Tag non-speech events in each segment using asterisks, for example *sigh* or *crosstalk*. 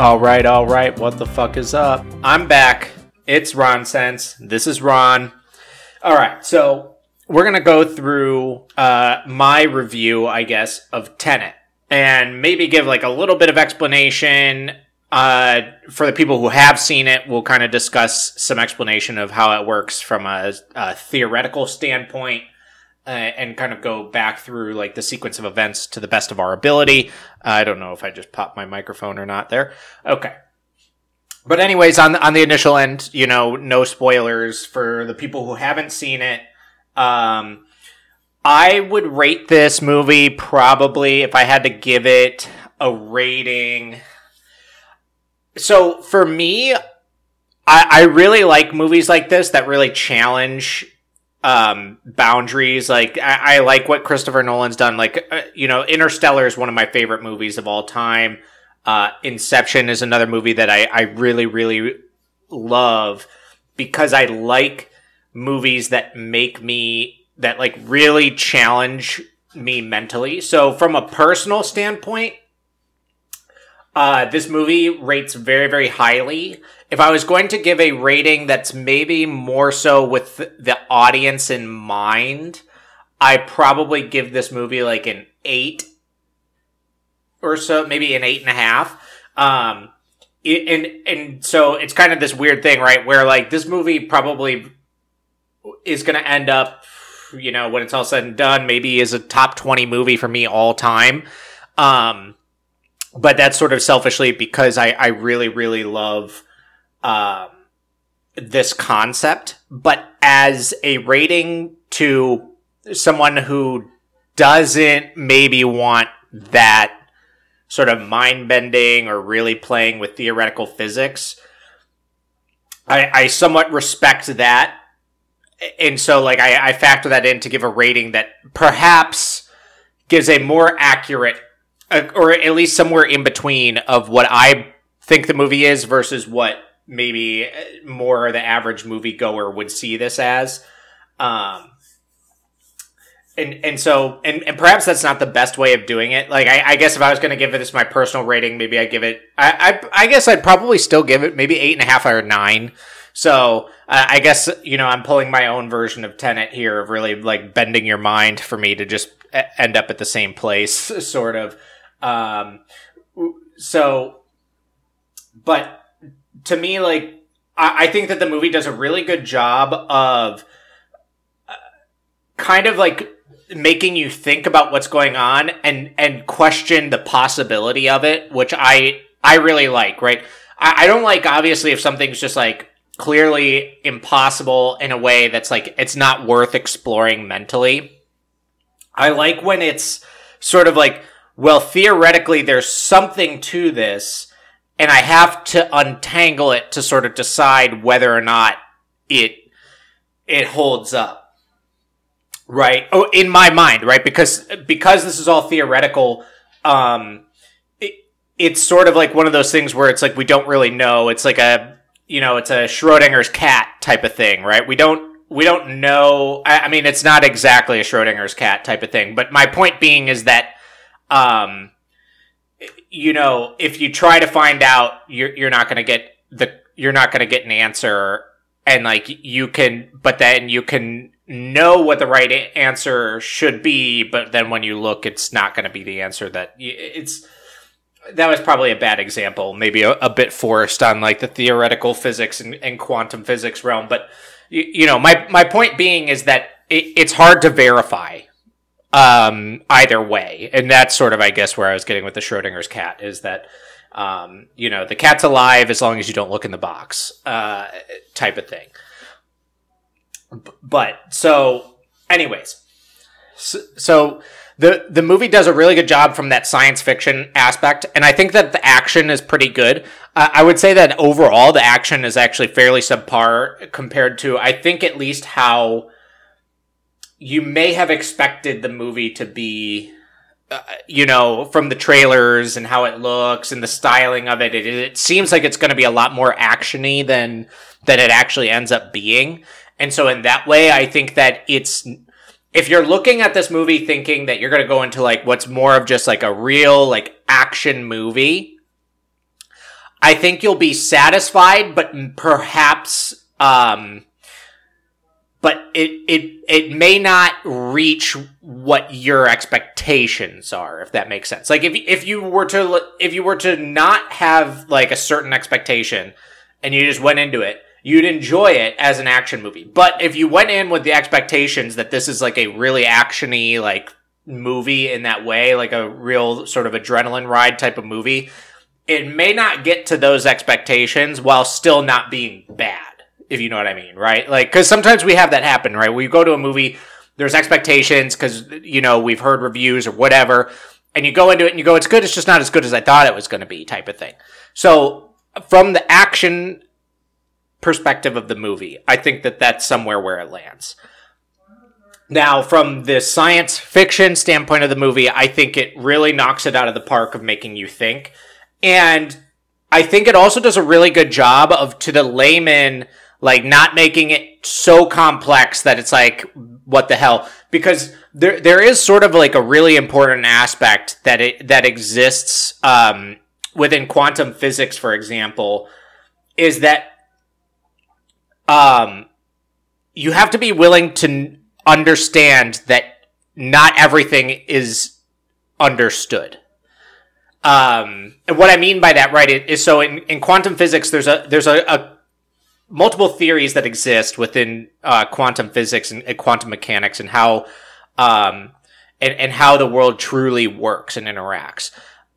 All right, all right. What the fuck is up? I'm back. It's Ron Sense. This is Ron. All right, so we're gonna go through uh, my review, I guess, of Tenet, and maybe give like a little bit of explanation uh, for the people who have seen it. We'll kind of discuss some explanation of how it works from a, a theoretical standpoint uh, and kind of go back through like the sequence of events to the best of our ability. I don't know if I just popped my microphone or not there. Okay. But anyways, on the, on the initial end, you know, no spoilers for the people who haven't seen it. Um, I would rate this movie probably if I had to give it a rating. So for me, I, I really like movies like this that really challenge um boundaries. Like I, I like what christopher nolan's done. Like uh, you know interstellar is one of my favorite movies of all time. Uh inception is another movie that i i really really love because i like movies that make me that like really challenge me mentally. So from a personal standpoint uh, this movie rates very, very highly. If I was going to give a rating that's maybe more so with the audience in mind, I probably give this movie like an eight or so, maybe an eight and a half. Um, and and so it's kind of this weird thing, right? Where like this movie probably is going to end up, you know, when it's all said and done, maybe is a top twenty movie for me all time. Um, but that's sort of selfishly because I, I really, really love um, this concept. But as a rating to someone who doesn't maybe want that sort of mind bending or really playing with theoretical physics, I, I somewhat respect that. And so, like, I, I factor that in to give a rating that perhaps gives a more accurate uh, or at least somewhere in between of what I think the movie is versus what maybe uh, more the average moviegoer would see this as. Um, and and so and, and perhaps that's not the best way of doing it. Like I, I guess if I was going to give it this my personal rating, maybe I give it. I, I I guess I'd probably still give it maybe eight and a half or nine. So uh, I guess you know I'm pulling my own version of Tenet here of really like bending your mind for me to just end up at the same place, *laughs* sort of. Um, so, but to me, like, I, I, think that the movie does a really good job of uh, kind of like making you think about what's going on and, and question the possibility of it, which I, I really like, right? I, I don't like, obviously, if something's just like, clearly impossible in a way that's like it's not worth exploring mentally. I like when it's sort of like well, theoretically, there's something to this, and I have to untangle it to sort of decide whether or not it it holds up. Right? Oh, in my mind, right? Because because this is all theoretical, um, it, it's sort of like one of those things where it's like we don't really know. It's like a you know, it's a Schrodinger's cat type of thing, right? We don't we don't know. I, I mean, it's not exactly a Schrodinger's cat type of thing, but my point being is that um, you know, if you try to find out, you're you're not going to get the you're not going to get an answer, and like you can, but then you can know what the right answer should be, but then when you look, it's not going to be the answer that it's. That was probably a bad example, maybe a, a bit forced on like the theoretical physics and, and quantum physics realm. But you, you, know, my my point being is that it, it's hard to verify um, either way. And that's sort of, I guess, where I was getting with the Schrodinger's cat is that, um, you know, the cat's alive as long as you don't look in the box, uh, type of thing. But so, anyways, so, so the the movie does a really good job from that science fiction aspect, and I think that the action is pretty good. Uh, I would say that overall the action is actually fairly subpar compared to I think at least how you may have expected the movie to be uh, you know, from the trailers and how it looks and the styling of it, it, it seems like it's going to be a lot more actiony than than it actually ends up being. And so, in that way, I think that it's if you're looking at this movie thinking that you're going to go into like what's more of just like a real like action movie, I think you'll be satisfied, but perhaps, um, but it, it, it may not reach what your expectations are, if that makes sense. Like if, if you were to, if you were to not have like a certain expectation and you just went into it, you'd enjoy it as an action movie. But if you went in with the expectations that this is like a really actiony, like movie in that way, like a real sort of adrenaline ride type of movie, it may not get to those expectations while still not being bad if you know what I mean, right? Like, because sometimes we have that happen, right? We go to a movie, there's expectations because you know we've heard reviews or whatever, and you go into it and you go, it's good, it's just not as good as I thought it was going to be, type of thing. So, from the action perspective of the movie, I think that that's somewhere where it lands. Now, from the science fiction standpoint of the movie, I think it really knocks it out of the park of making you think. And I think it also does a really good job of, to the layman, like not making it so complex that it's like what the hell? Because there there is sort of like a really important aspect that it that exists um, within quantum physics for example is that um, you have to be willing to understand that not everything is understood. Um, and what I mean by that, right, is so in, in quantum physics, there's a there's a, a multiple theories that exist within uh, quantum physics and, and, quantum mechanics and how um, and, and how the world truly works and interacts.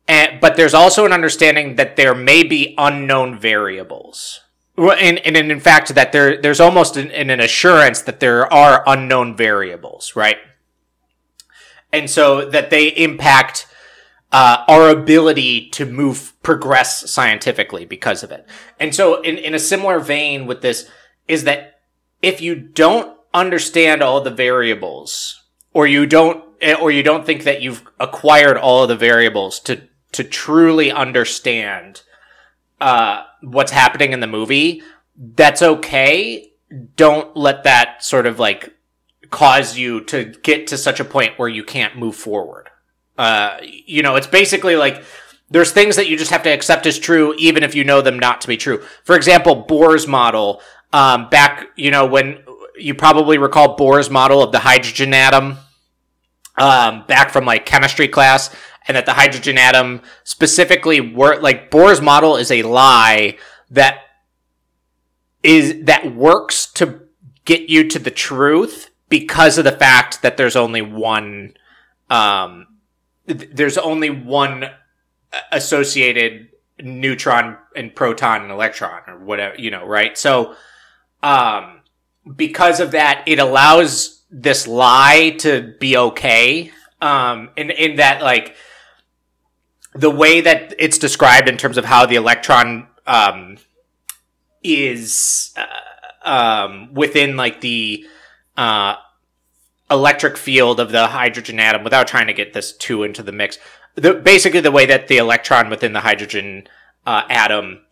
And, but there's also an understanding that there may be unknown variables. And, and in fact, that there, there's almost an, an assurance that there are unknown variables, right? And so that they impact uh, our ability to move progress scientifically because of it. And so in, in a similar vein with this is that if you don't understand all the variables or you don't or you don't think that you've acquired all of the variables to to truly understand uh, what's happening in the movie, that's okay. Don't let that sort of like cause you to get to such a point where you can't move forward. Uh, you know, it's basically like there's things that you just have to accept as true, even if you know them not to be true. For example, Bohr's model, um, back, you know, when you probably recall Bohr's model of the hydrogen atom, um, back from like chemistry class, and that the hydrogen atom specifically work, like Bohr's model is a lie that is, that works to get you to the truth because of the fact that there's only one, um, there's only one associated neutron and proton and electron or whatever, you know, right? So, um, because of that, it allows this lie to be okay. Um, in, in that, like, the way that it's described in terms of how the electron, um, is, uh, um, within like the, uh, electric field of the hydrogen atom without trying to get this too into the mix. The, basically, the way that the electron within the hydrogen uh, atom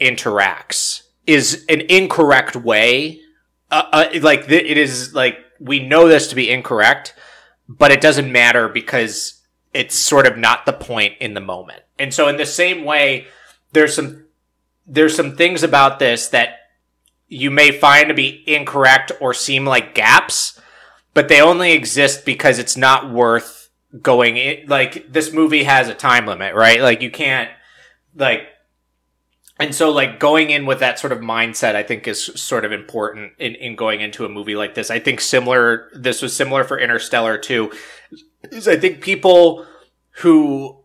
interacts is an incorrect way. Uh, uh, like th- it is like we know this to be incorrect, but it doesn't matter because it's sort of not the point in the moment. And so, in the same way, there's some there's some things about this that you may find to be incorrect or seem like gaps but they only exist because it's not worth going in. Like this movie has a time limit, right? Like you can't like, and so like going in with that sort of mindset, I think is sort of important in, in going into a movie like this. I think similar, this was similar for Interstellar too, is I think people who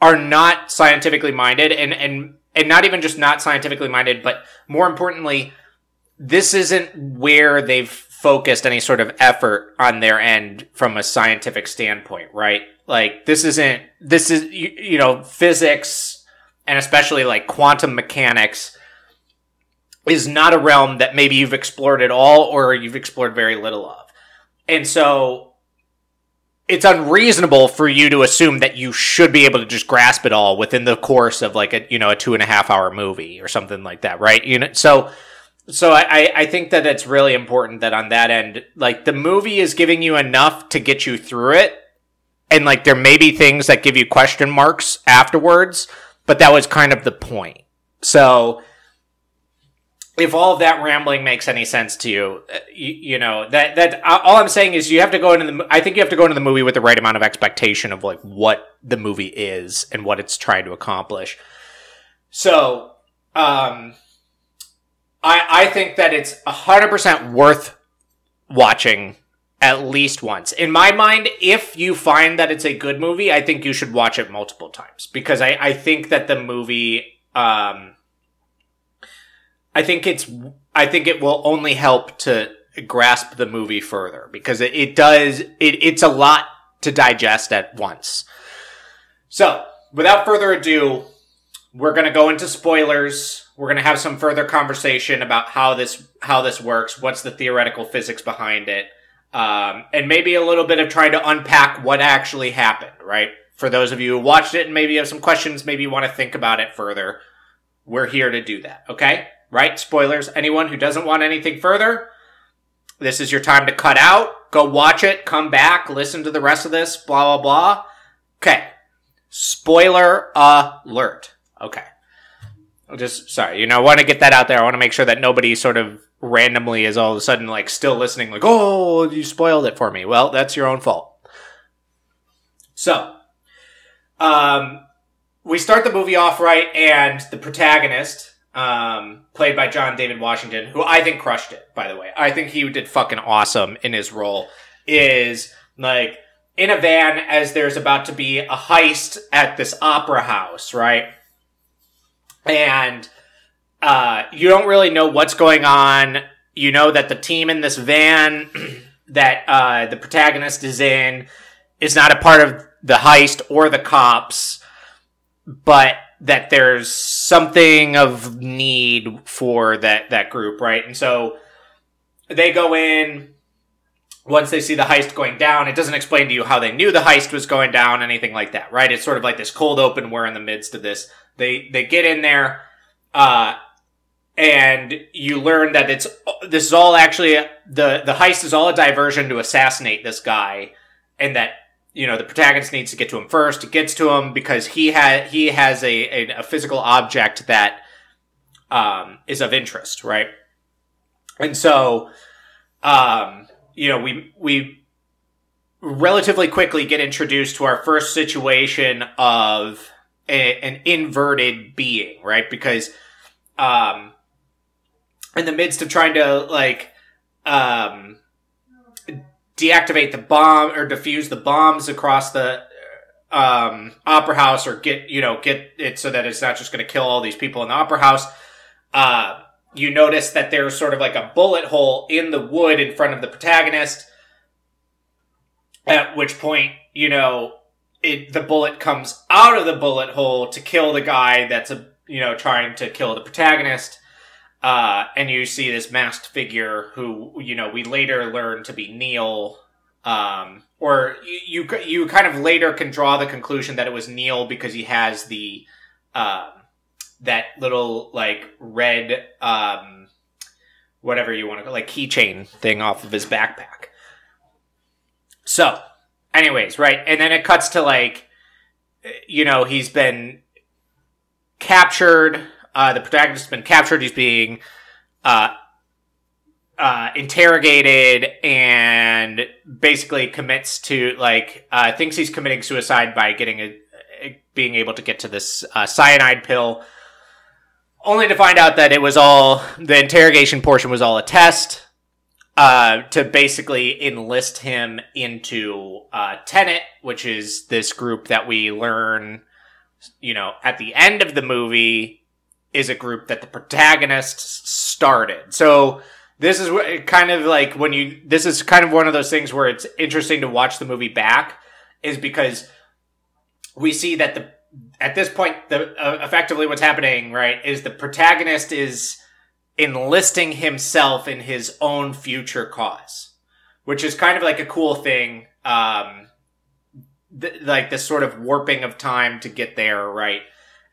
are not scientifically minded and, and, and not even just not scientifically minded, but more importantly, this isn't where they've focused any sort of effort on their end from a scientific standpoint, right? Like this isn't this is you, you know physics and especially like quantum mechanics is not a realm that maybe you've explored at all or you've explored very little of. And so it's unreasonable for you to assume that you should be able to just grasp it all within the course of like a you know a two and a half hour movie or something like that, right? You know, so so I, I think that it's really important that on that end, like the movie is giving you enough to get you through it. And like there may be things that give you question marks afterwards, but that was kind of the point. So if all of that rambling makes any sense to you, uh, you, you, know that that uh, all I'm saying is you have to go into the. I think you have to go into the movie with the right amount of expectation of like what the movie is and what it's trying to accomplish. So, um, I I think that it's hundred percent worth watching at least once. In my mind, if you find that it's a good movie, I think you should watch it multiple times because I I think that the movie um I think it's I think it will only help to grasp the movie further because it, it does it, it's a lot to digest at once. So, without further ado, we're going to go into spoilers. We're going to have some further conversation about how this how this works, what's the theoretical physics behind it, um, and maybe a little bit of trying to unpack what actually happened. Right? For those of you who watched it and maybe have some questions, maybe you want to think about it further. We're here to do that. Okay right? Spoilers. Anyone who doesn't want anything further, this is your time to cut out. Go watch it, come back, listen to the rest of this, blah, blah, blah. Okay. Spoiler alert. Okay. Just, sorry, you know, I want to get that out there. I want to make sure that nobody sort of randomly is all of a sudden like still listening, like, oh, you spoiled it for me. Well, that's your own fault. So, um, we start the movie off right, and the protagonist, um, played by John David Washington, who I think crushed it, by the way. I think he did fucking awesome in his role, is like in a van as there's about to be a heist at this opera house, right? And uh, you don't really know what's going on. You know that the team in this van *clears throat* that uh, the protagonist is in is not a part of the heist or the cops, but that there's something of need for that that group, right? And so they go in once they see the heist going down. It doesn't explain to you how they knew the heist was going down, anything like that, right? It's sort of like this cold open. We're in the midst of this. They they get in there, uh, and you learn that it's this is all actually the the heist is all a diversion to assassinate this guy, and that you know the protagonist needs to get to him first. It gets to him because he had he has a, a, a physical object that um, is of interest, right? And so, um, you know, we we relatively quickly get introduced to our first situation of a, an inverted being, right? Because um, in the midst of trying to like um, deactivate the bomb or defuse the bombs across the um, opera house or get you know get it so that it's not just going to kill all these people in the opera house uh, you notice that there's sort of like a bullet hole in the wood in front of the protagonist at which point you know it the bullet comes out of the bullet hole to kill the guy that's a you know trying to kill the protagonist uh, and you see this masked figure who, you know, we later learn to be Neil. Um, or you, you, kind of later can draw the conclusion that it was Neil because he has the, um, that little like red, um, whatever you want to call like keychain thing off of his backpack. So, anyways, right, and then it cuts to like, you know, he's been captured uh, the protagonist has been captured. He's being uh, uh, interrogated and basically commits to like uh, thinks he's committing suicide by getting a, a being able to get to this uh, cyanide pill. Only to find out that it was all the interrogation portion was all a test uh, to basically enlist him into uh, Tenet, which is this group that we learn, you know, at the end of the movie is a group that the protagonists started. So this is kind of like when you this is kind of one of those things where it's interesting to watch the movie back is because we see that the at this point the uh, effectively what's happening right is the protagonist is enlisting himself in his own future cause which is kind of like a cool thing um th- like this sort of warping of time to get there right?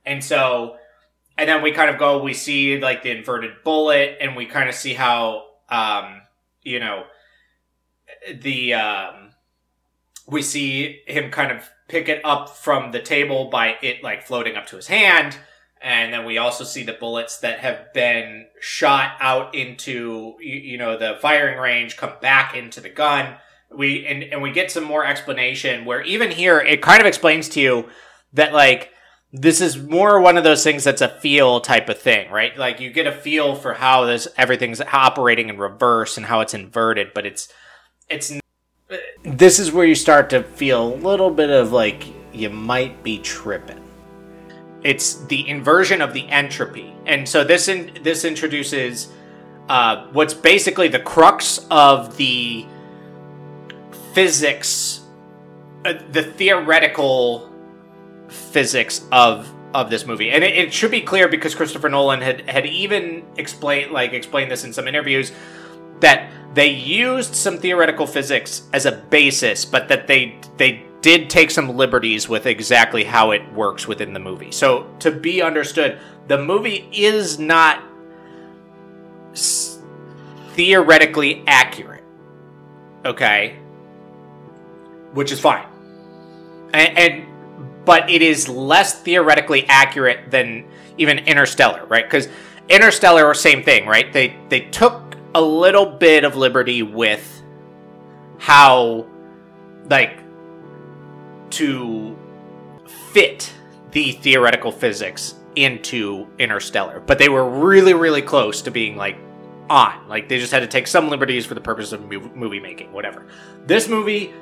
And so and then we kind of go we see like the inverted bullet and we kind of see how um you know the um we see him kind of pick it up from the table by it like floating up to his hand. And then we also see the bullets that have been shot out into, you, know, the firing range come back into the gun. We, and, and we get some more explanation where even here, it kind of explains to you that like, this is more one of those things that's a feel type of thing, right? Like you get a feel for how this everything's operating in reverse and how it's inverted, but it's it's this is where you start to feel a little bit of like you might be tripping. It's the inversion of the entropy, and so this in, this introduces uh, what's basically the crux of the physics, uh, the theoretical physics of of this movie. And it, it, should be clear because Christopher Nolan had had even explained like explained this in some interviews that they used some theoretical physics as a basis, but that they they did take some liberties with exactly how it works within the movie. So to be understood, the movie is not s- theoretically accurate. Okay? Which is fine. And, and but it is less theoretically accurate than even Interstellar, right? Because Interstellar, same thing, right? They they took a little bit of liberty with how, like, to fit the theoretical physics into Interstellar, but they were really, really close to being like on. Like they just had to take some liberties for the purpose of movie making, whatever. This movie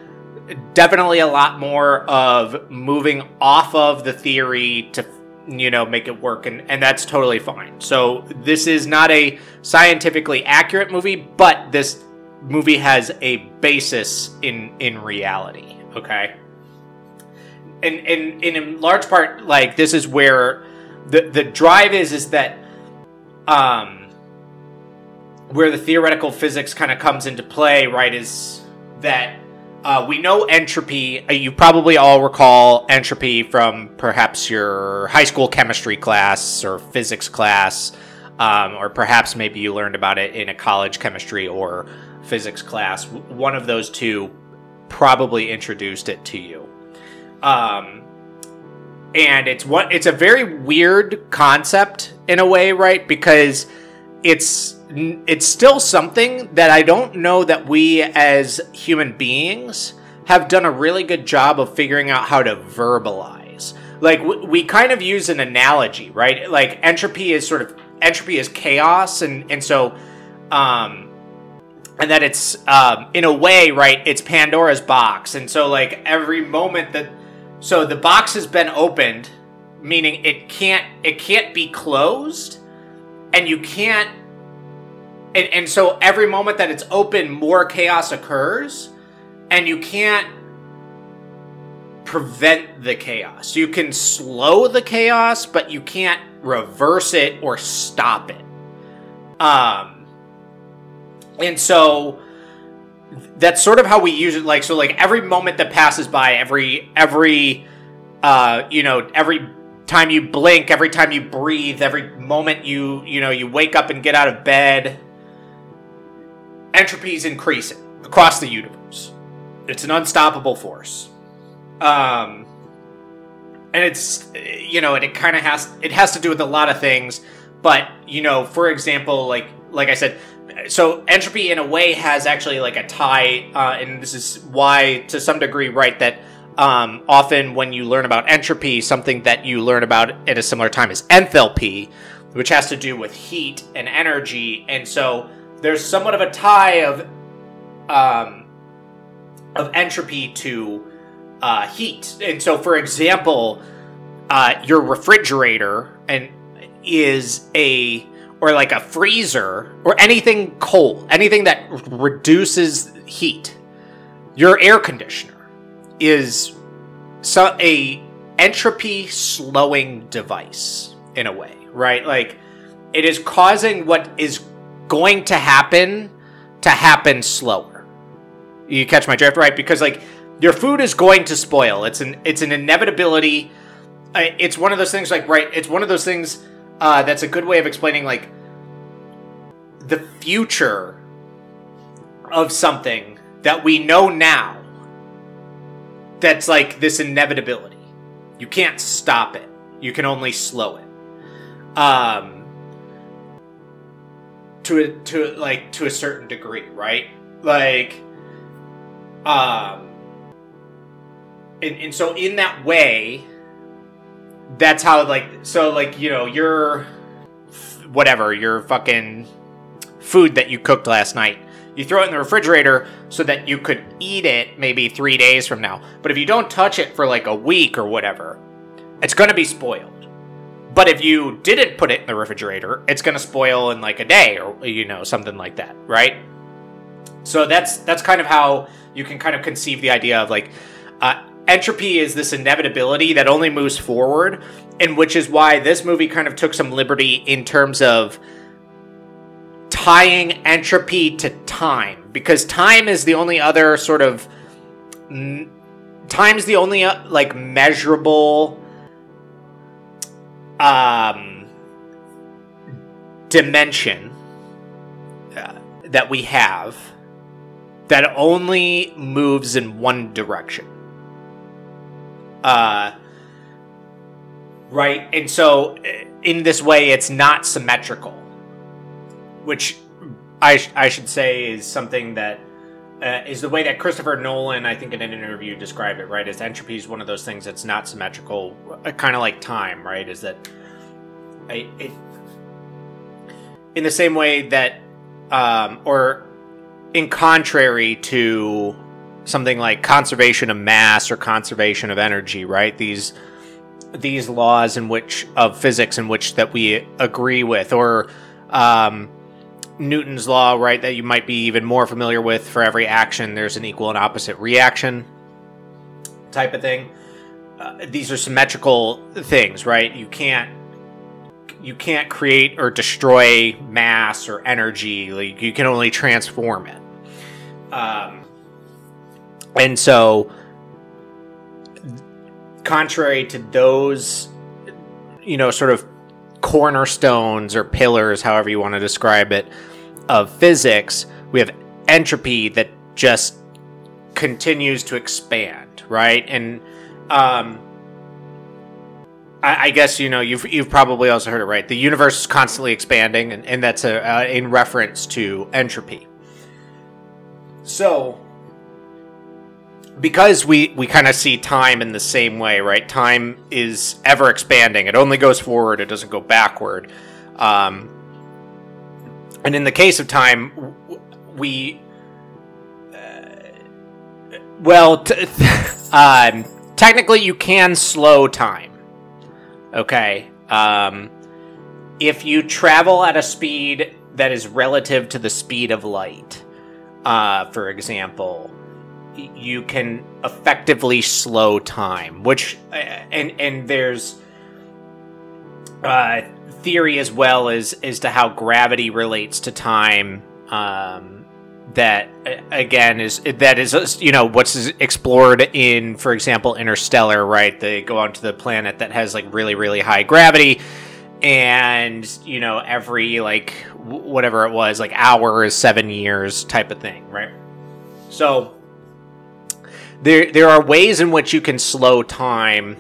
definitely a lot more of moving off of the theory to you know make it work and and that's totally fine. So this is not a scientifically accurate movie but this movie has a basis in in reality okay? And and, and in large part like this is where the the drive is is that um where the theoretical physics kind of comes into play right is that uh, we know entropy. Uh, you probably all recall entropy from perhaps your high school chemistry class or physics class, um, or perhaps maybe you learned about it in a college chemistry or physics class. One of those two probably introduced it to you. Um, and it's what it's a very weird concept in a way, right? Because it's it's still something that I don't know that we as human beings have done a really good job of figuring out how to verbalize. Like we kind of use an analogy, right? Like entropy is sort of entropy is chaos, and and so, um, and that it's um, in a way, right? It's Pandora's box, and so like every moment that so the box has been opened, meaning it can't it can't be closed, and you can't and, and so every moment that it's open, more chaos occurs, and you can't prevent the chaos. You can slow the chaos, but you can't reverse it or stop it. Um, and so that's sort of how we use it. Like so, like every moment that passes by, every every uh, you know, every time you blink, every time you breathe, every moment you you know you wake up and get out of bed entropy is increasing across the universe. It's an unstoppable force. Um, and it's you know, and it kind of has it has to do with a lot of things. But you know, for example, like like I said, so entropy in a way has actually like a tie, uh, and this is why, to some degree, right that. Um, often, when you learn about entropy, something that you learn about at a similar time is enthalpy, which has to do with heat and energy. And so, there's somewhat of a tie of um, of entropy to uh, heat. And so, for example, uh, your refrigerator and is a or like a freezer or anything cold, anything that reduces heat. Your air conditioner is so a entropy slowing device in a way, right? Like it is causing what is going to happen to happen slower. You catch my drift, right? Because like your food is going to spoil. It's an it's an inevitability. It's one of those things like right. It's one of those things uh, that's a good way of explaining like the future of something that we know now that's like this inevitability. You can't stop it. You can only slow it. Um, to a, to like to a certain degree, right? Like, um, and and so in that way, that's how like so like you know your whatever your fucking food that you cooked last night you throw it in the refrigerator so that you could eat it maybe three days from now. But if you don't touch it for like a week or whatever, it's going to be spoiled. But if you didn't put it in the refrigerator, it's going to spoil in like a day or you know something like that, right? So that's that's kind of how you can kind of conceive the idea of like uh, entropy is this inevitability that only moves forward, and which is why this movie kind of took some liberty in terms of tying entropy to time because time is the only other sort of time's the only uh, like measurable um dimension uh, that we have that only moves in one direction. Uh right and so in this way it's not symmetrical which I, sh- I should say is something that uh, is the way that Christopher Nolan, I think, in an interview described it. Right, is entropy is one of those things that's not symmetrical, uh, kind of like time. Right, is that I, it in the same way that, um, or in contrary to something like conservation of mass or conservation of energy. Right, these these laws in which of physics in which that we agree with, or um, Newton's law, right, that you might be even more familiar with for every action, there's an equal and opposite reaction type of thing. Uh, these are symmetrical things, right? You can't you can't create or destroy mass or energy. Like you can only transform it. Um, and so, contrary to those, you know, sort of cornerstones or pillars, however you want to describe it, of physics, we have entropy that just continues to expand, right? And um, I, I, guess you know you've you've probably also heard it right. The universe is constantly expanding, and, and that's a, uh, in reference to entropy. So because we we kind of see time in the same way, right? Time is ever expanding. It only goes forward. It doesn't go backward. Um, and in the case of time, we uh, well, t- *laughs* um, technically you can slow time. Okay, um, if you travel at a speed that is relative to the speed of light, uh, for example you can effectively slow time, which uh, and and there's uh, theory as well as as to how gravity relates to time. Um, that again is that is you know what's explored in, for example, Interstellar. Right, they go onto the planet that has like really really high gravity, and you know every like whatever it was like hour is seven years type of thing. Right, so there there are ways in which you can slow time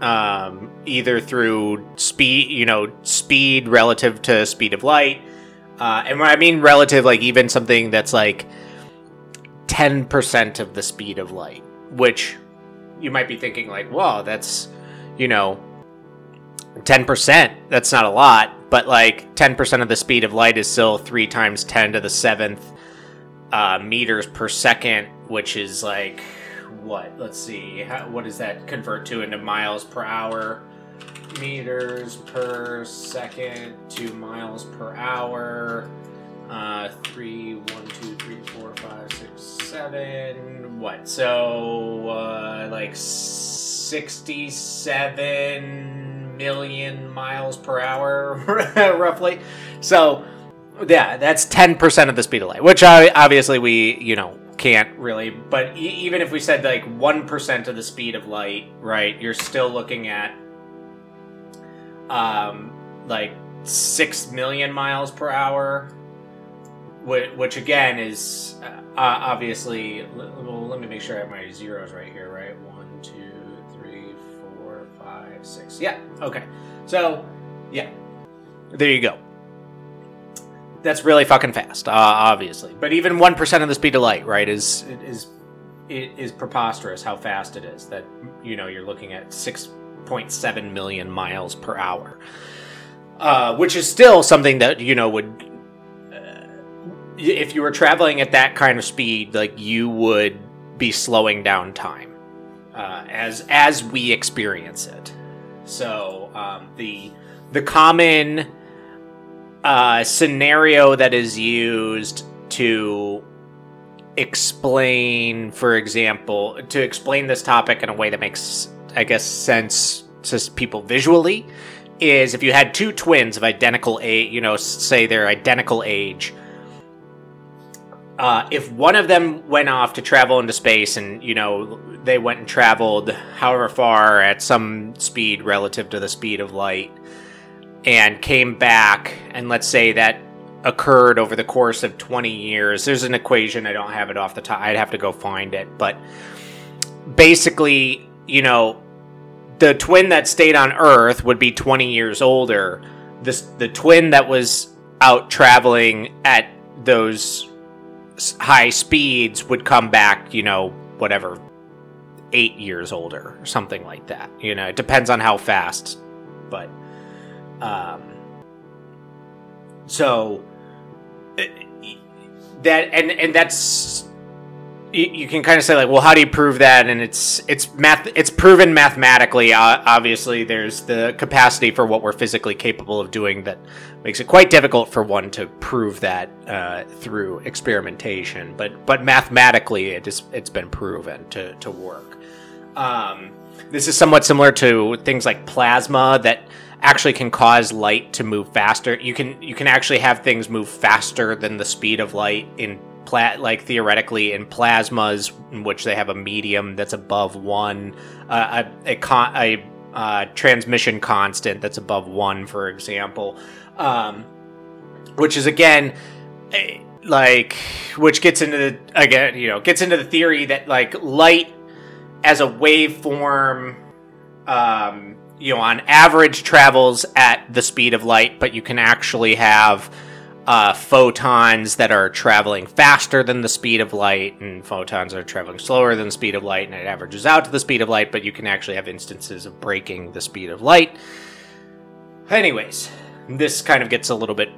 um, either through speed you know speed relative to speed of light. Uh, and when i mean relative like even something that's like 10% of the speed of light which you might be thinking like whoa that's you know 10% that's not a lot. But like 10% of the speed of light is still 3 times 10 to the 7th uh, meters per second which is like what? Let's see. How, what does that convert to into miles per hour? Meters per second to miles per hour. Uh, three, one, two, three, four, five, six, seven. What? So, uh, like 67 million miles per hour, *laughs* roughly. So, yeah, that's 10% of the speed of light, which obviously we, you know, can't really. But e- even if we said like one percent of the speed of light, right, you're still looking at um like six million miles per hour, which again is uh, obviously. Well, let me make sure I have my zeros right here. Right, one, two, three, four, five, six. Yeah. Okay. So, yeah. There you go. That's really fucking fast, uh, obviously. But even one percent of the speed of light, right, is is is preposterous how fast it is. That you know you're looking at six point seven million miles per hour, uh, which is still something that you know would if you were traveling at that kind of speed, like you would be slowing down time uh, as as we experience it. So um, the the common uh, scenario that is used to explain, for example, to explain this topic in a way that makes, I guess, sense to people visually, is if you had two twins of identical age, you know, say they're identical age uh, if one of them went off to travel into space and you know they went and traveled however far at some speed relative to the speed of light and came back and let's say that occurred over the course of 20 years there's an equation i don't have it off the top i'd have to go find it but basically you know the twin that stayed on earth would be 20 years older this the twin that was out traveling at those high speeds would come back, you know, whatever, eight years older or something like that. You know, it depends on how fast, but, um, so that and and that's you, can kind of say like, well, how do you prove that? And it's it's math. It's proven mathematically. Uh, obviously, there's the capacity for what we're physically capable of doing that makes it quite difficult for one to prove that uh, through experimentation. But but mathematically, it is it's been proven to to work. Um, this is somewhat similar to things like plasma that actually can cause light to move faster. You can you can actually have things move faster than the speed of light in pla- like theoretically in plasmas in which they have a medium that's above one, uh, a a, con- a uh, transmission constant that's above one, for example, um, which is again eh, like which gets into the again you know gets into the theory that like light as a waveform um, you know on average travels at the speed of light but you can actually have uh, photons that are traveling faster than the speed of light, and photons are traveling slower than the speed of light, and it averages out to the speed of light, but you can actually have instances of breaking the speed of light. Anyways, this kind of gets a little bit.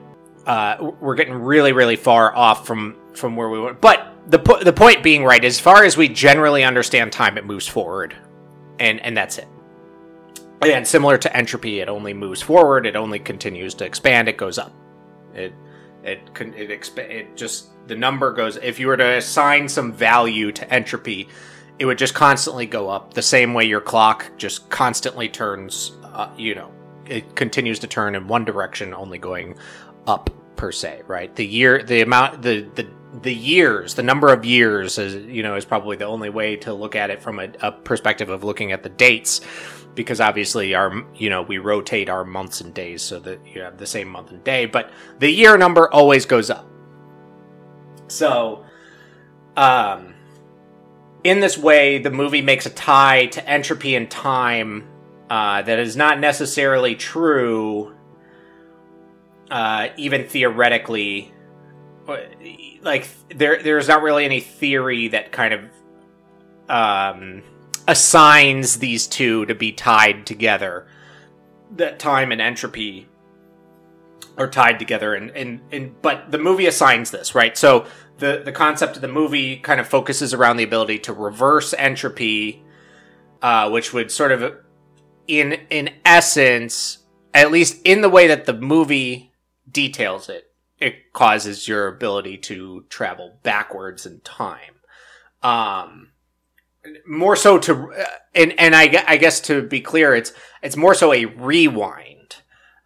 Uh, we're getting really, really far off from from where we were, but the po- the point being right, as far as we generally understand time, it moves forward, and and that's it. And similar to entropy, it only moves forward. It only continues to expand. It goes up. It it it exp- it just the number goes. If you were to assign some value to entropy, it would just constantly go up. The same way your clock just constantly turns. Uh, you know, it continues to turn in one direction, only going up per se. Right. The year, the amount, the the the years, the number of years, is you know, is probably the only way to look at it from a, a perspective of looking at the dates because obviously our you know we rotate our months and days so that you have the same month and day but the year number always goes up. So um in this way the movie makes a tie to entropy and time uh, that is not necessarily true uh, even theoretically. Like there there's not really any theory that kind of um assigns these two to be tied together. That time and entropy are tied together and, and, and but the movie assigns this, right? So the, the concept of the movie kind of focuses around the ability to reverse entropy, uh, which would sort of in in essence, at least in the way that the movie details it, it causes your ability to travel backwards in time. Um, more so to and and I, I guess to be clear it's it's more so a rewind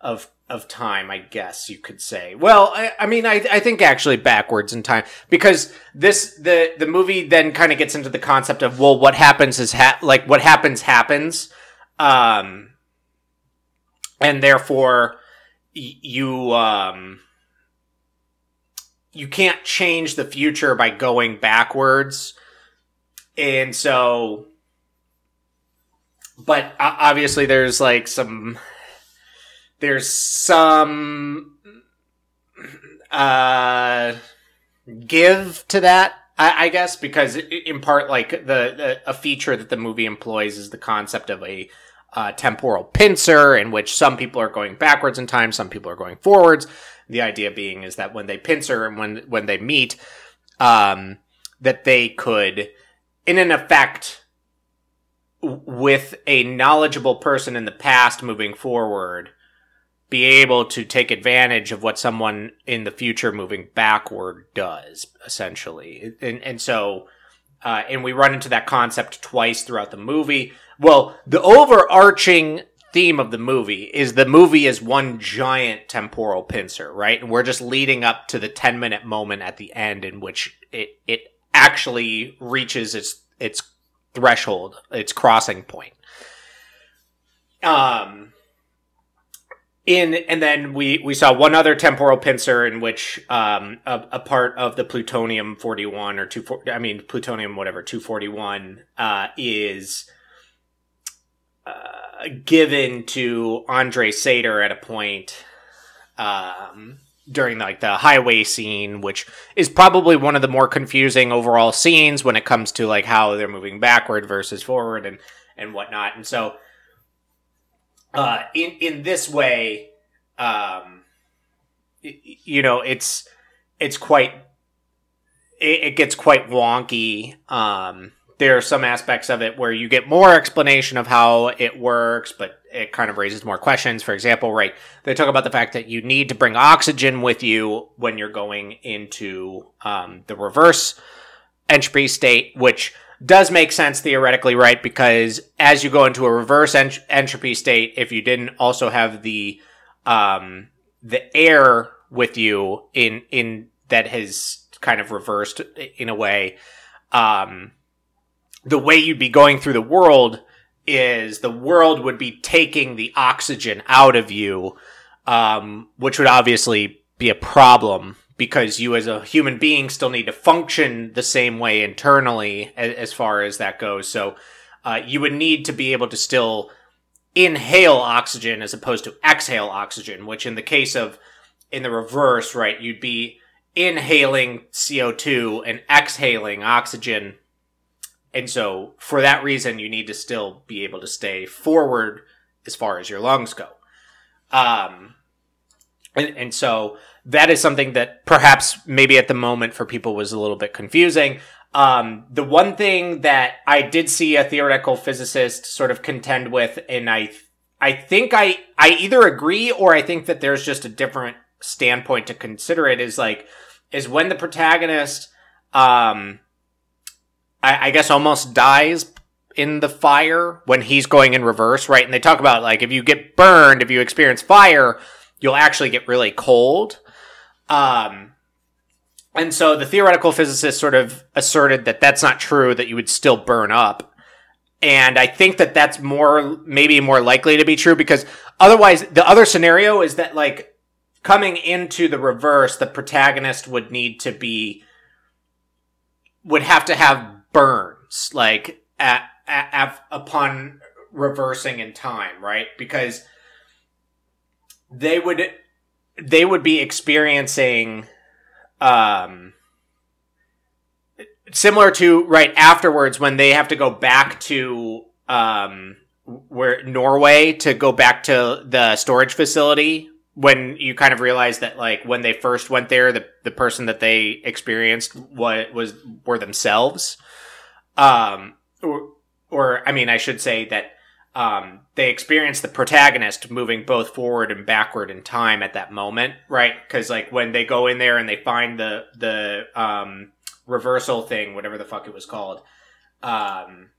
of of time i guess you could say well i, I mean I, I think actually backwards in time because this the the movie then kind of gets into the concept of well what happens is ha- like what happens happens um and therefore y- you um you can't change the future by going backwards. And so but obviously there's like some there's some uh give to that I, I guess because in part like the, the, a feature that the movie employs is the concept of a uh, temporal pincer in which some people are going backwards in time some people are going forwards. The idea being is that when they pincer and when when they meet um that they could in an effect with a knowledgeable person in the past moving forward be able to take advantage of what someone in the future moving backward does essentially. And and so uh, and we run into that concept twice throughout the movie. Well the overarching theme of the movie is the movie is one giant temporal pincer right? And we're just leading up to the 10 minute moment at the end in which it it actually reaches its its threshold its crossing point. Um in and then we we saw one other temporal pincer in which um a, a part of the plutonium 41 or 240 i mean plutonium whatever 241 uh is uh, given to andre Sator at a point um during like the highway scene which is probably one of the more confusing overall scenes when it comes to like how they're moving backward versus forward and and whatnot and so uh, in in this way, um, you know, it's it's quite it, it gets quite wonky. Um, there are some aspects of it where you get more explanation of how it works, but it kind of raises more questions. For example, right, they talk about the fact that you need to bring oxygen with you when you're going into um, the reverse entropy state, which does make sense theoretically, right? Because as you go into a reverse ent- entropy state, if you didn't also have the um, the air with you in in that has kind of reversed in a way, um, the way you'd be going through the world is the world would be taking the oxygen out of you, um, which would obviously be a problem because you as a human being still need to function the same way internally as, as far as that goes. So uh, you would need to be able to still inhale oxygen as opposed to exhale oxygen, which in the case of in the reverse, right, you'd be inhaling CO2 and exhaling oxygen. And so for that reason, you need to still be able to stay forward as far as your lungs go. Um, and, and so that is something that perhaps maybe at the moment for people was a little bit confusing. Um, the one thing that I did see a theoretical physicist sort of contend with, and I, I think I, I either agree or I think that there's just a different standpoint to consider it is like, is when the protagonist, um, I, I guess almost dies in the fire when he's going in reverse, right? And they talk about like, if you get burned, if you experience fire, you'll actually get really cold. Um, and so the theoretical physicist sort of asserted that that's not true, that you would still burn up. And I think that that's more, maybe more likely to be true because otherwise, the other scenario is that like coming into the reverse, the protagonist would need to be, would have to have burns, like at, at, at upon reversing in time, right? Because they would they would be experiencing um similar to right afterwards when they have to go back to um where Norway to go back to the storage facility when you kind of realize that like when they first went there the the person that they experienced what was were themselves um or or I mean I should say that um, they experience the protagonist moving both forward and backward in time at that moment, right? Because like when they go in there and they find the the um, reversal thing, whatever the fuck it was called. Um,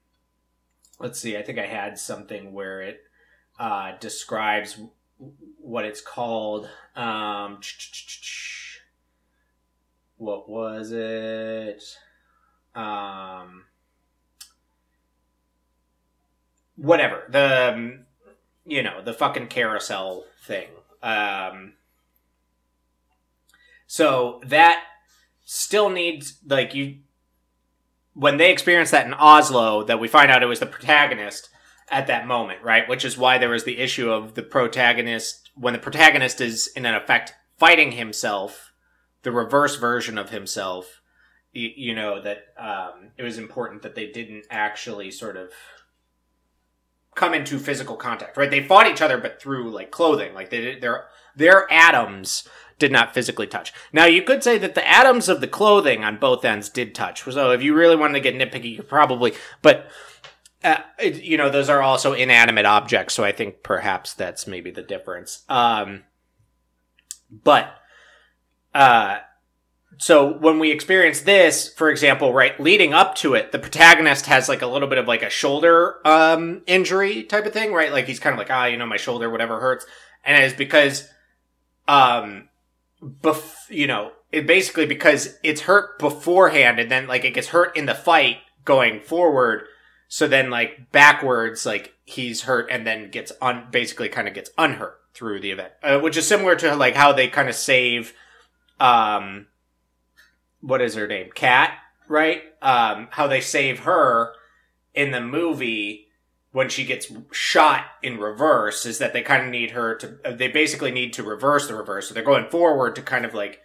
let's see. I think I had something where it uh, describes what it's called. Um, what was it? Um, whatever the um, you know the fucking carousel thing. Um, so that still needs like you when they experience that in Oslo, that we find out it was the protagonist at that moment, right? Which is why there was the issue of the protagonist when the protagonist is in an effect fighting himself, the reverse version of himself. You, you know that um, it was important that they didn't actually sort of come into physical contact, right? They fought each other, but through like clothing, like they their their atoms did not physically touch. Now you could say that the atoms of the clothing on both ends did touch. So if you really wanted to get nitpicky, you probably, but uh, it, you know, those are also inanimate objects. So I think perhaps that's maybe the difference. Um, but, uh, so when we experience this, for example, right, leading up to it, the protagonist has like a little bit of like a shoulder, um, injury type of thing, right? Like he's kind of like, ah, you know, my shoulder, whatever hurts. And it's because, um, bef- you know, it basically because it's hurt beforehand and then like it gets hurt in the fight going forward. So then like backwards, like he's hurt and then gets un, basically kind of gets unhurt through the event, uh, which is similar to like how they kind of save, um, what is her name? Kat, right? Um, how they save her in the movie when she gets shot in reverse is that they kind of need her to they basically need to reverse the reverse so they're going forward to kind of like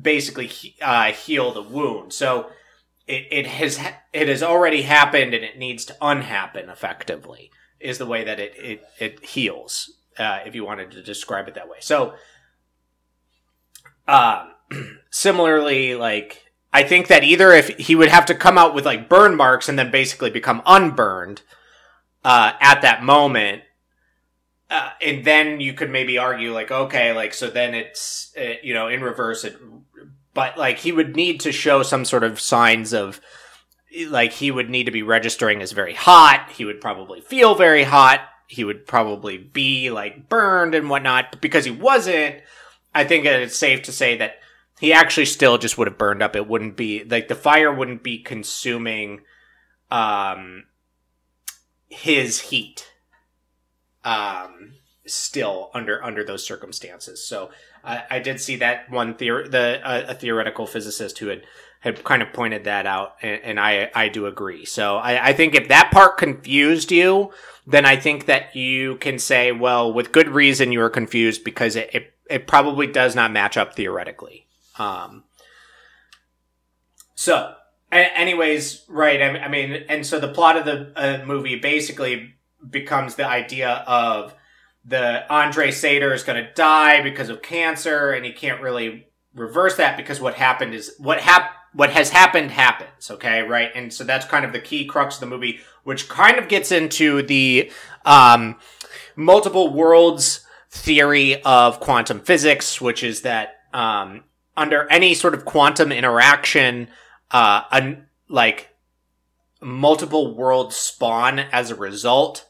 basically uh, heal the wound so it, it has it has already happened and it needs to unhappen effectively is the way that it it, it heals uh, if you wanted to describe it that way so uh, similarly like i think that either if he would have to come out with like burn marks and then basically become unburned uh, at that moment. Uh, and then you could maybe argue like, okay, like, so then it's, uh, you know, in reverse, it, but like he would need to show some sort of signs of, like, he would need to be registering as very hot. He would probably feel very hot. He would probably be like burned and whatnot. But because he wasn't, I think it's safe to say that he actually still just would have burned up. It wouldn't be like the fire wouldn't be consuming, um, his heat um, still under under those circumstances. So I, I did see that one theory, the uh, a theoretical physicist who had had kind of pointed that out, and, and I I do agree. So I, I think if that part confused you, then I think that you can say, well, with good reason you were confused because it it, it probably does not match up theoretically. Um, so anyways, right. I mean, and so the plot of the uh, movie basically becomes the idea of the Andre Sator is going to die because of cancer, and he can't really reverse that because what happened is what hap- what has happened happens. Okay, right, and so that's kind of the key crux of the movie, which kind of gets into the um, multiple worlds theory of quantum physics, which is that um, under any sort of quantum interaction uh, an, like multiple worlds spawn as a result.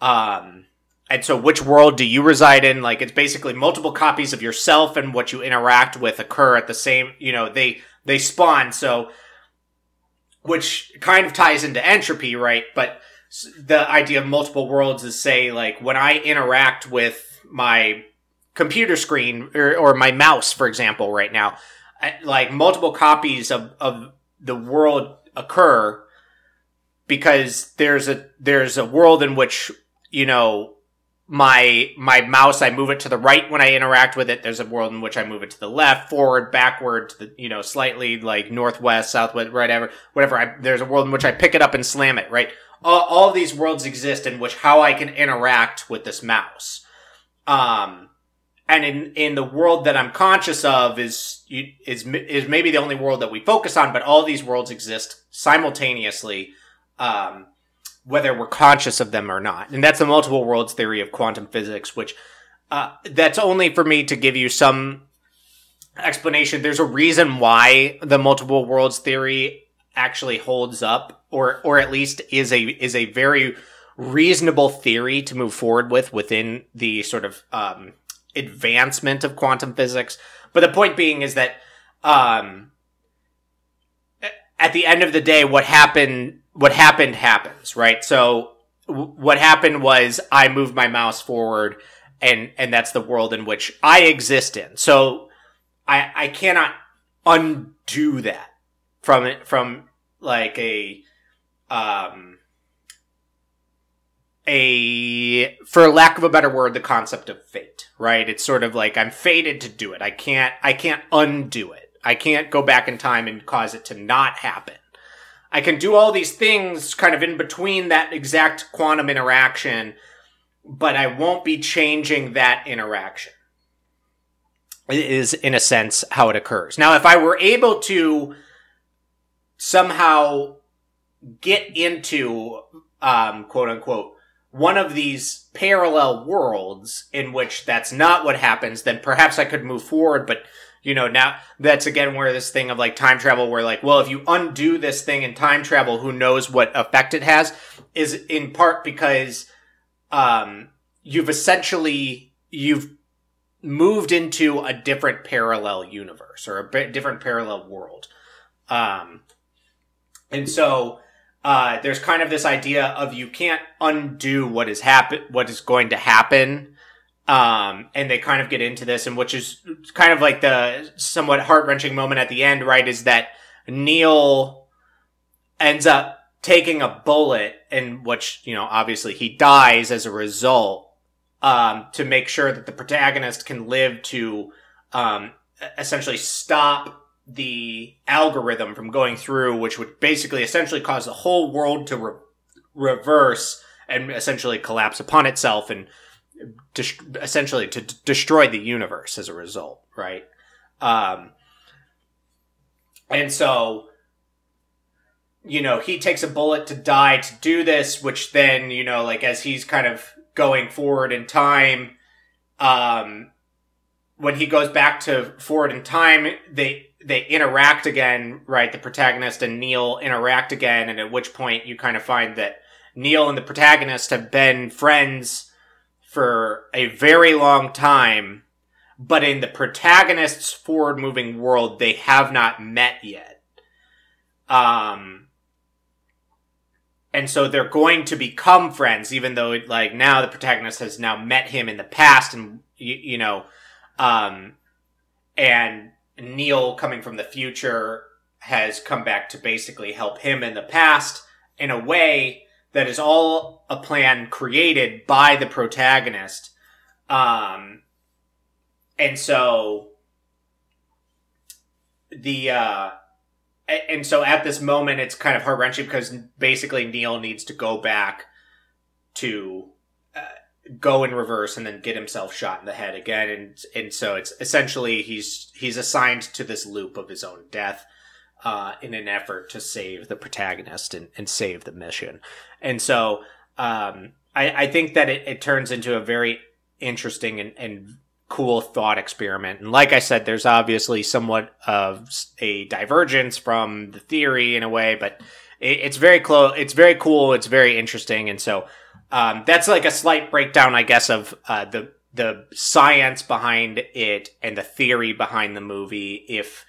Um, and so which world do you reside in? Like it's basically multiple copies of yourself and what you interact with occur at the same, you know, they, they spawn. So, which kind of ties into entropy, right? But the idea of multiple worlds is say like when I interact with my computer screen or, or my mouse, for example, right now, like multiple copies of, of the world occur because there's a there's a world in which you know my my mouse I move it to the right when I interact with it. There's a world in which I move it to the left, forward, backward, to the you know slightly like northwest, southwest, whatever, whatever. I, there's a world in which I pick it up and slam it. Right, all, all these worlds exist in which how I can interact with this mouse. Um, and in in the world that I'm conscious of is is is maybe the only world that we focus on, but all these worlds exist simultaneously, um, whether we're conscious of them or not. And that's the multiple worlds theory of quantum physics, which uh, that's only for me to give you some explanation. There's a reason why the multiple worlds theory actually holds up, or or at least is a is a very reasonable theory to move forward with within the sort of um, advancement of quantum physics. But the point being is that um, at the end of the day, what happened what happened happens, right? So w- what happened was I moved my mouse forward, and and that's the world in which I exist in. So I I cannot undo that from it from like a um a for lack of a better word the concept of fate right? It's sort of like i'm fated to do it. I can't i can't undo it. I can't go back in time and cause it to not happen. I can do all these things kind of in between that exact quantum interaction but i won't be changing that interaction. Is in a sense how it occurs. Now if i were able to somehow get into um, quote unquote one of these parallel worlds in which that's not what happens, then perhaps I could move forward. But, you know, now that's again where this thing of like time travel, where like, well, if you undo this thing in time travel, who knows what effect it has, is in part because, um, you've essentially, you've moved into a different parallel universe or a different parallel world. Um, and so, uh, there's kind of this idea of you can't undo what is happen, what is going to happen. Um, and they kind of get into this, and which is kind of like the somewhat heart wrenching moment at the end, right? Is that Neil ends up taking a bullet, and which, you know, obviously he dies as a result, um, to make sure that the protagonist can live to, um, essentially stop the algorithm from going through, which would basically essentially cause the whole world to re- reverse and essentially collapse upon itself and essentially to d- destroy the universe as a result, right? Um, and so, you know, he takes a bullet to die to do this, which then, you know, like as he's kind of going forward in time, um, when he goes back to forward in time, they they interact again, right? The protagonist and Neil interact again, and at which point you kind of find that Neil and the protagonist have been friends for a very long time, but in the protagonist's forward moving world, they have not met yet. Um, and so they're going to become friends, even though, like, now the protagonist has now met him in the past, and, you, you know, um, and Neil coming from the future has come back to basically help him in the past in a way that is all a plan created by the protagonist. Um, and so the, uh, and so at this moment, it's kind of heart wrenching because basically Neil needs to go back to go in reverse and then get himself shot in the head again. And and so it's essentially he's he's assigned to this loop of his own death uh, in an effort to save the protagonist and, and save the mission. And so um, I, I think that it, it turns into a very interesting and, and cool thought experiment. And like i said there's obviously somewhat of a divergence from the theory in a way but it, it's very close it's very cool it's very interesting. And so um, that's like a slight breakdown, I guess, of uh, the the science behind it and the theory behind the movie. If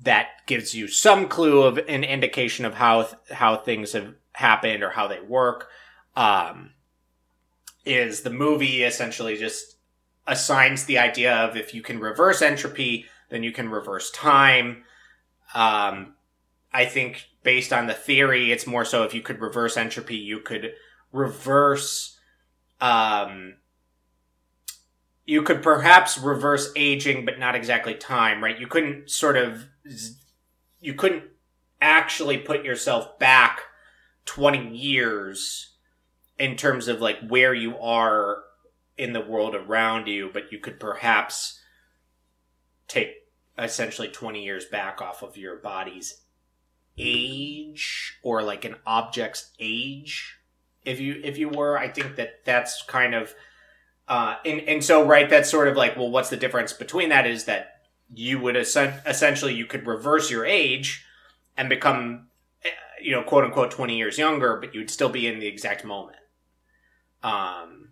that gives you some clue of an indication of how how things have happened or how they work, um, is the movie essentially just assigns the idea of if you can reverse entropy, then you can reverse time. Um, I think based on the theory, it's more so if you could reverse entropy, you could reverse um you could perhaps reverse aging but not exactly time right? You couldn't sort of you couldn't actually put yourself back 20 years in terms of like where you are in the world around you but you could perhaps take essentially 20 years back off of your body's age or like an object's age if you if you were i think that that's kind of uh and and so right that's sort of like well what's the difference between that is that you would essentially you could reverse your age and become eh, you know quote unquote 20 years younger but you'd still be in the exact moment. Um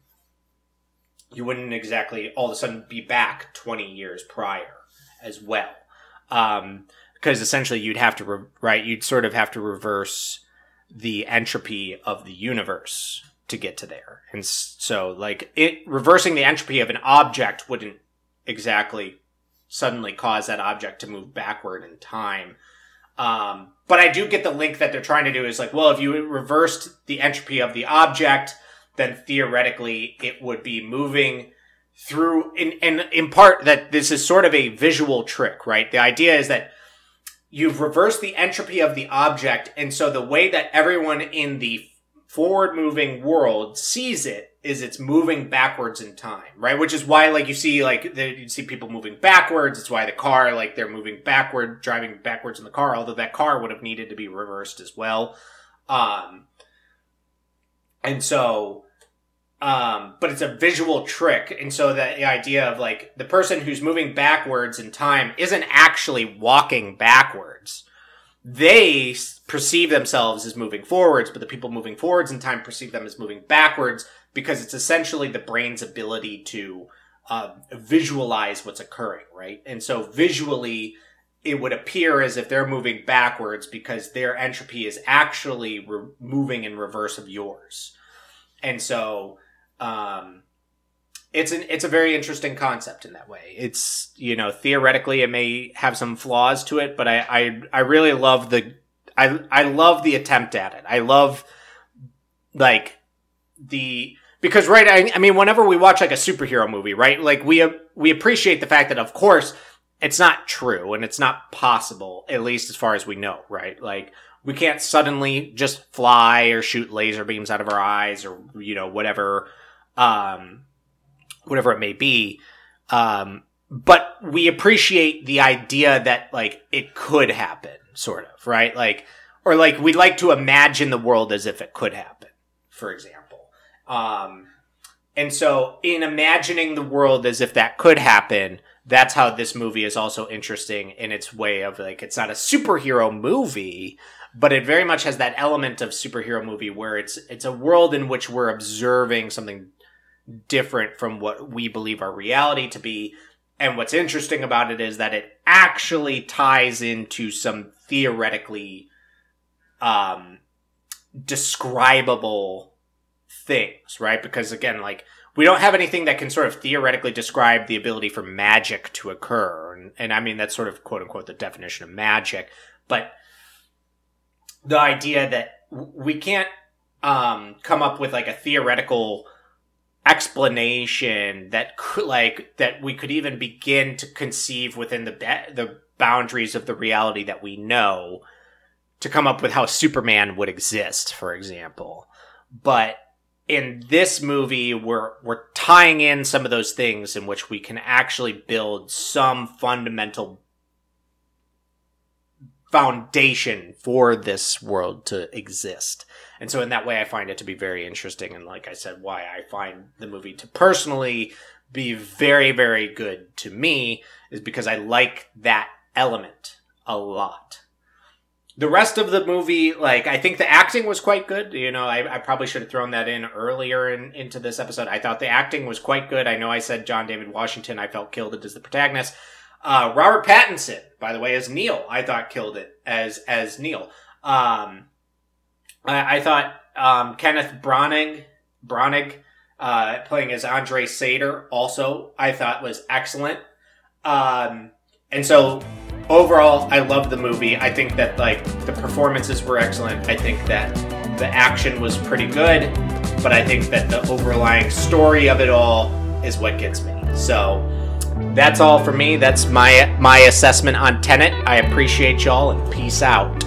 you wouldn't exactly all of a sudden be back 20 years prior as well. Um because essentially you'd have to re- right you'd sort of have to reverse the entropy of the universe to get to there. And so like it reversing the entropy of an object wouldn't exactly suddenly cause that object to move backward in time. Um, but I do get the link that they're trying to do is like, well, if you reversed the entropy of the object, then theoretically it would be moving through in and in part that this is sort of a visual trick, right? The idea is that you've reversed the entropy of the object, and so the way that everyone in the forward moving world sees it is it's moving backwards in time, right? Which is why, like, you see, like, the, you see people moving backwards. It's why the car, like, they're moving backward, driving backwards in the car, although that car would have needed to be reversed as well. Um, and so, um, but it's a visual trick. And so that the idea of, like, the person who's moving backwards in time isn't actually walking backwards. They perceive themselves as moving forwards, but the people moving forwards in time perceive them as moving backwards because it's essentially the brain's ability to uh, visualize what's occurring, right? And so visually, it would appear as if they're moving backwards because their entropy is actually re- moving in reverse of yours. And so, um, it's an it's a very interesting concept in that way. It's you know theoretically it may have some flaws to it, but I I, I really love the I I love the attempt at it. I love like the because right I, I mean whenever we watch like a superhero movie right like we we appreciate the fact that of course it's not true and it's not possible at least as far as we know right like we can't suddenly just fly or shoot laser beams out of our eyes or you know whatever um whatever it may be. Um but we appreciate the idea that like it could happen sort of right? Like or like we like to imagine the world as if it could happen for example. Um, and so, in imagining the world as if that could happen, that's how this movie is also interesting in its way of like, it's not a superhero movie, but it very much has that element of superhero movie where it's, it's a world in which we're observing something different from what we believe our reality to be. And what's interesting about it is that it actually ties into some theoretically, um, describable things, right? Because again, like we don't have anything that can sort of theoretically describe the ability for magic to occur. And, and I mean, that's sort of quote unquote the definition of magic. But the idea that we can't um, come up with like a theoretical explanation that could like that we could even begin to conceive within the be- the boundaries of the reality that we know to come up with how Superman would exist, for example. But in this movie we're we're tying in some of those things in which we can actually build some fundamental foundation for this world to exist. And so in that way I find it to be very interesting and like I said why I find the movie to personally be very very good to me is because I like that element a lot the rest of the movie, like I think the acting was quite good. You know, I, I probably should have thrown that in earlier in, into this episode. I thought the acting was quite good. I know I said John David Washington. I felt killed it as the protagonist. Uh, Robert Pattinson, by the way, as Neil, I thought killed it as as Neil. Um, I, I thought um, Kenneth Branagh, Branagh uh, playing as Andre Sator, also I thought was excellent. Um, and so overall, I love the movie. I think that like the performances were excellent. I think that the action was pretty good, but I think that the overlying story of it all is what gets me. So that's all for me. That's my my assessment on Tenet. I appreciate y'all and peace out.